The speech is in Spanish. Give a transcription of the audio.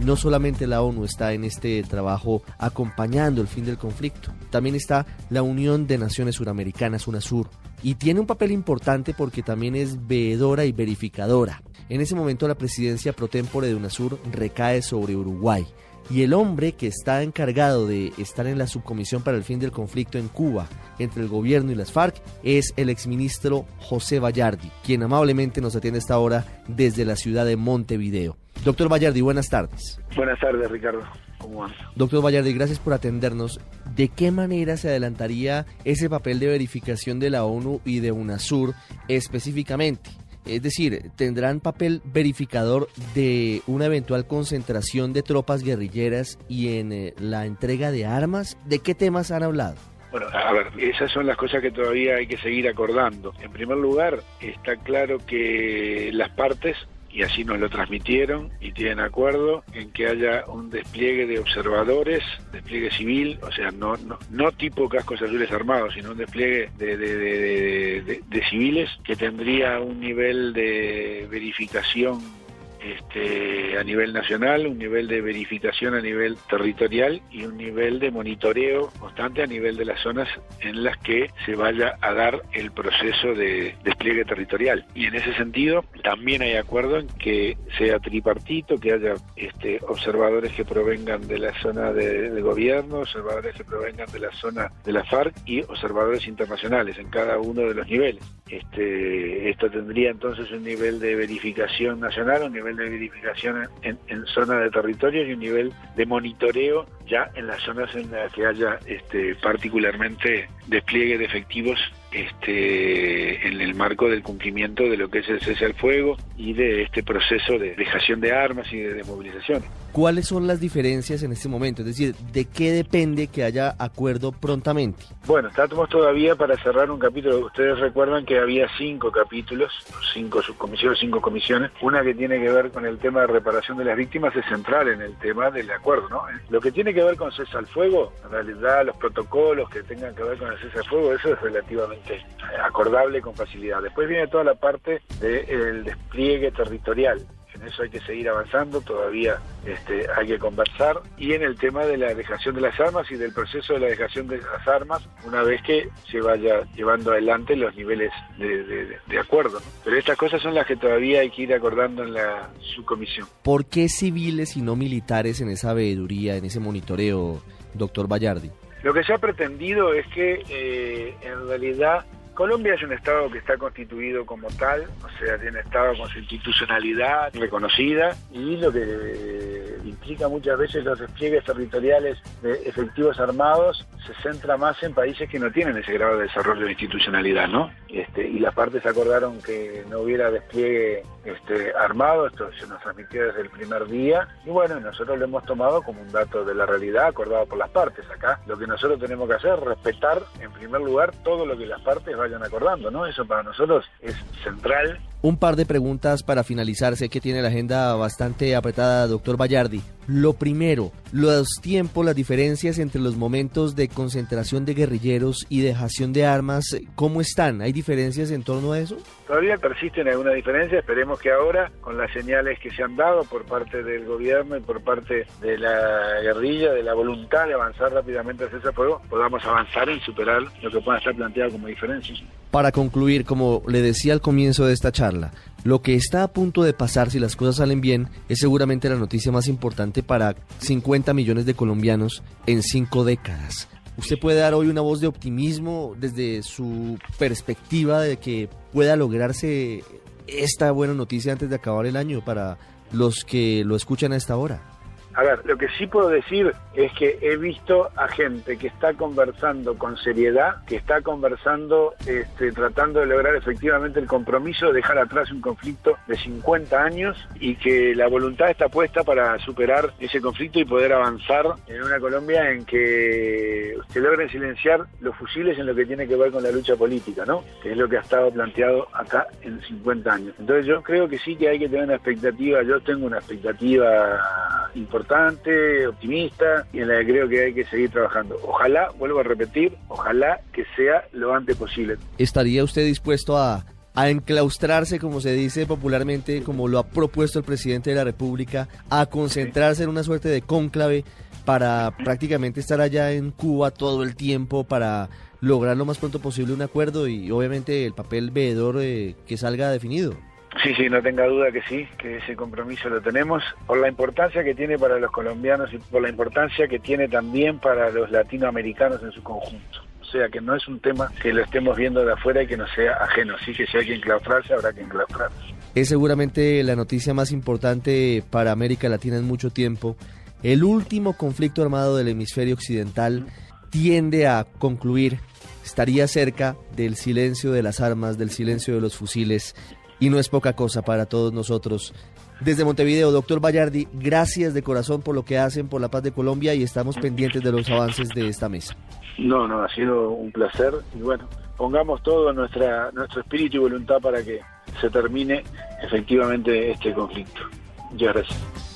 no solamente la ONU está en este trabajo acompañando el fin del conflicto, también está la Unión de Naciones Suramericanas, UNASUR, y tiene un papel importante porque también es veedora y verificadora. En ese momento la presidencia pro tempore de UNASUR recae sobre Uruguay y el hombre que está encargado de estar en la subcomisión para el fin del conflicto en Cuba entre el gobierno y las FARC es el exministro José Vallardi, quien amablemente nos atiende esta hora desde la ciudad de Montevideo. Doctor Vallardi, buenas tardes. Buenas tardes, Ricardo. ¿Cómo va? Doctor Vallardi, gracias por atendernos. ¿De qué manera se adelantaría ese papel de verificación de la ONU y de UNASUR específicamente? Es decir, ¿tendrán papel verificador de una eventual concentración de tropas guerrilleras y en eh, la entrega de armas? ¿De qué temas han hablado? Bueno, a ver, esas son las cosas que todavía hay que seguir acordando. En primer lugar, está claro que las partes y así nos lo transmitieron y tienen acuerdo en que haya un despliegue de observadores, despliegue civil, o sea, no, no, no tipo cascos azules armados, sino un despliegue de, de, de civiles que tendría un nivel de verificación este, a nivel nacional, un nivel de verificación a nivel territorial y un nivel de monitoreo constante a nivel de las zonas en las que se vaya a dar el proceso de despliegue territorial. Y en ese sentido también hay acuerdo en que sea tripartito, que haya este, observadores que provengan de la zona de, gobierno, observadores que provengan de la zona de la FARC y observadores internacionales en cada uno de los niveles. Este, esto tendría entonces un nivel de verificación nacional, un nivel de verificación en, en de territorio y un nivel de monitoreo ya en las zonas en las que haya este, particularmente despliegue de efectivos este, en el marco del cumplimiento de lo que es el cese al fuego y de este proceso de dejación de armas y de desmovilización. ¿Cuáles son las diferencias en este momento? Es decir, ¿de qué depende que haya acuerdo prontamente? Bueno, estamos todavía para cerrar un capítulo. Ustedes recuerdan que había cinco capítulos, cinco subcomisiones, cinco comisiones. Una que tiene que ver con el tema de reparación de las víctimas es central en el tema del acuerdo, ¿no? Lo que tiene que ver con cese al fuego, en realidad los protocolos que tengan que ver con el cese al fuego, eso es relativamente acordable con facilidad. Después viene toda la parte del despliegue territorial. En eso hay que seguir avanzando, todavía este, hay que conversar. Y en el tema de la dejación de las armas y del proceso de la dejación de las armas, una vez que se vaya llevando adelante los niveles de, acuerdo. Pero estas cosas son las que todavía hay que ir acordando en la subcomisión. ¿Por qué civiles y no militares en esa veeduría, en ese monitoreo, doctor Bayardi? Lo que se ha pretendido es que eh, en realidad Colombia es un Estado que está constituido como tal, o sea, tiene Estado con su institucionalidad reconocida y lo que implica muchas veces los despliegues territoriales de efectivos armados se centra más en países que no tienen ese grado de desarrollo de institucionalidad, ¿no? Este, y las partes acordaron que no hubiera despliegue este, armado, esto se nos transmitió desde el primer día y bueno, nosotros lo hemos tomado como un dato de la realidad acordado por las partes. Acá lo que nosotros tenemos que hacer es respetar en primer lugar todo lo que las partes vayan acordando, ¿no? Eso para nosotros es central. Un par de preguntas para finalizar. Sé que tiene la agenda bastante apretada, doctor Bayardi. Lo primero, los tiempos, las diferencias entre los momentos de concentración de guerrilleros y dejación de armas, ¿cómo están? ¿Hay diferencias en torno a eso? Todavía persisten algunas diferencias, esperemos que ahora, con las señales que se han dado por parte del gobierno y por parte de la guerrilla, de la voluntad de avanzar rápidamente hacia ese fuego, podamos avanzar en superar lo que pueda estar planteado como diferencias. Para concluir, como le decía al comienzo de esta charla, lo que está a punto de pasar si las cosas salen bien es seguramente la noticia más importante para 50 millones de colombianos en cinco décadas. ¿Usted puede dar hoy una voz de optimismo desde su perspectiva de que pueda lograrse esta buena noticia antes de acabar el año para los que lo escuchan a esta hora? A ver, lo que sí puedo decir es que he visto a gente que está conversando con seriedad, que está conversando, este, tratando de lograr efectivamente el compromiso de dejar atrás un conflicto de 50 años y que la voluntad está puesta para superar ese conflicto y poder avanzar en una Colombia en que se logren silenciar los fusiles en lo que tiene que ver con la lucha política, ¿no? Que es lo que ha estado planteado acá en 50 años. Entonces yo creo que sí que hay que tener una expectativa, yo tengo una expectativa importante, optimista y en la que creo que hay que seguir trabajando. Ojalá, vuelvo a repetir, ojalá que sea lo antes posible. ¿Estaría usted dispuesto a a enclaustrarse, como se dice popularmente, como lo ha propuesto el presidente de la República, a concentrarse en una suerte de cónclave para prácticamente estar allá en Cuba todo el tiempo para lograr lo más pronto posible un acuerdo y obviamente el papel veedor eh, que salga definido. Sí, sí, no tenga duda que sí, que ese compromiso lo tenemos, por la importancia que tiene para los colombianos y por la importancia que tiene también para los latinoamericanos en su conjunto. O sea que no es un tema que lo estemos viendo de afuera y que no sea ajeno. Así que si hay que enclaustrarse, habrá que enclaustrarse. Es seguramente la noticia más importante para América Latina en mucho tiempo. El último conflicto armado del hemisferio occidental tiende a concluir, estaría cerca del silencio de las armas, del silencio de los fusiles, y no es poca cosa para todos nosotros. Desde Montevideo, doctor Bayardi, gracias de corazón por lo que hacen por la paz de Colombia y estamos pendientes de los avances de esta mesa. No, no, ha sido un placer y bueno, pongamos todo nuestra, nuestro espíritu y voluntad para que se termine efectivamente este conflicto. Muchas gracias.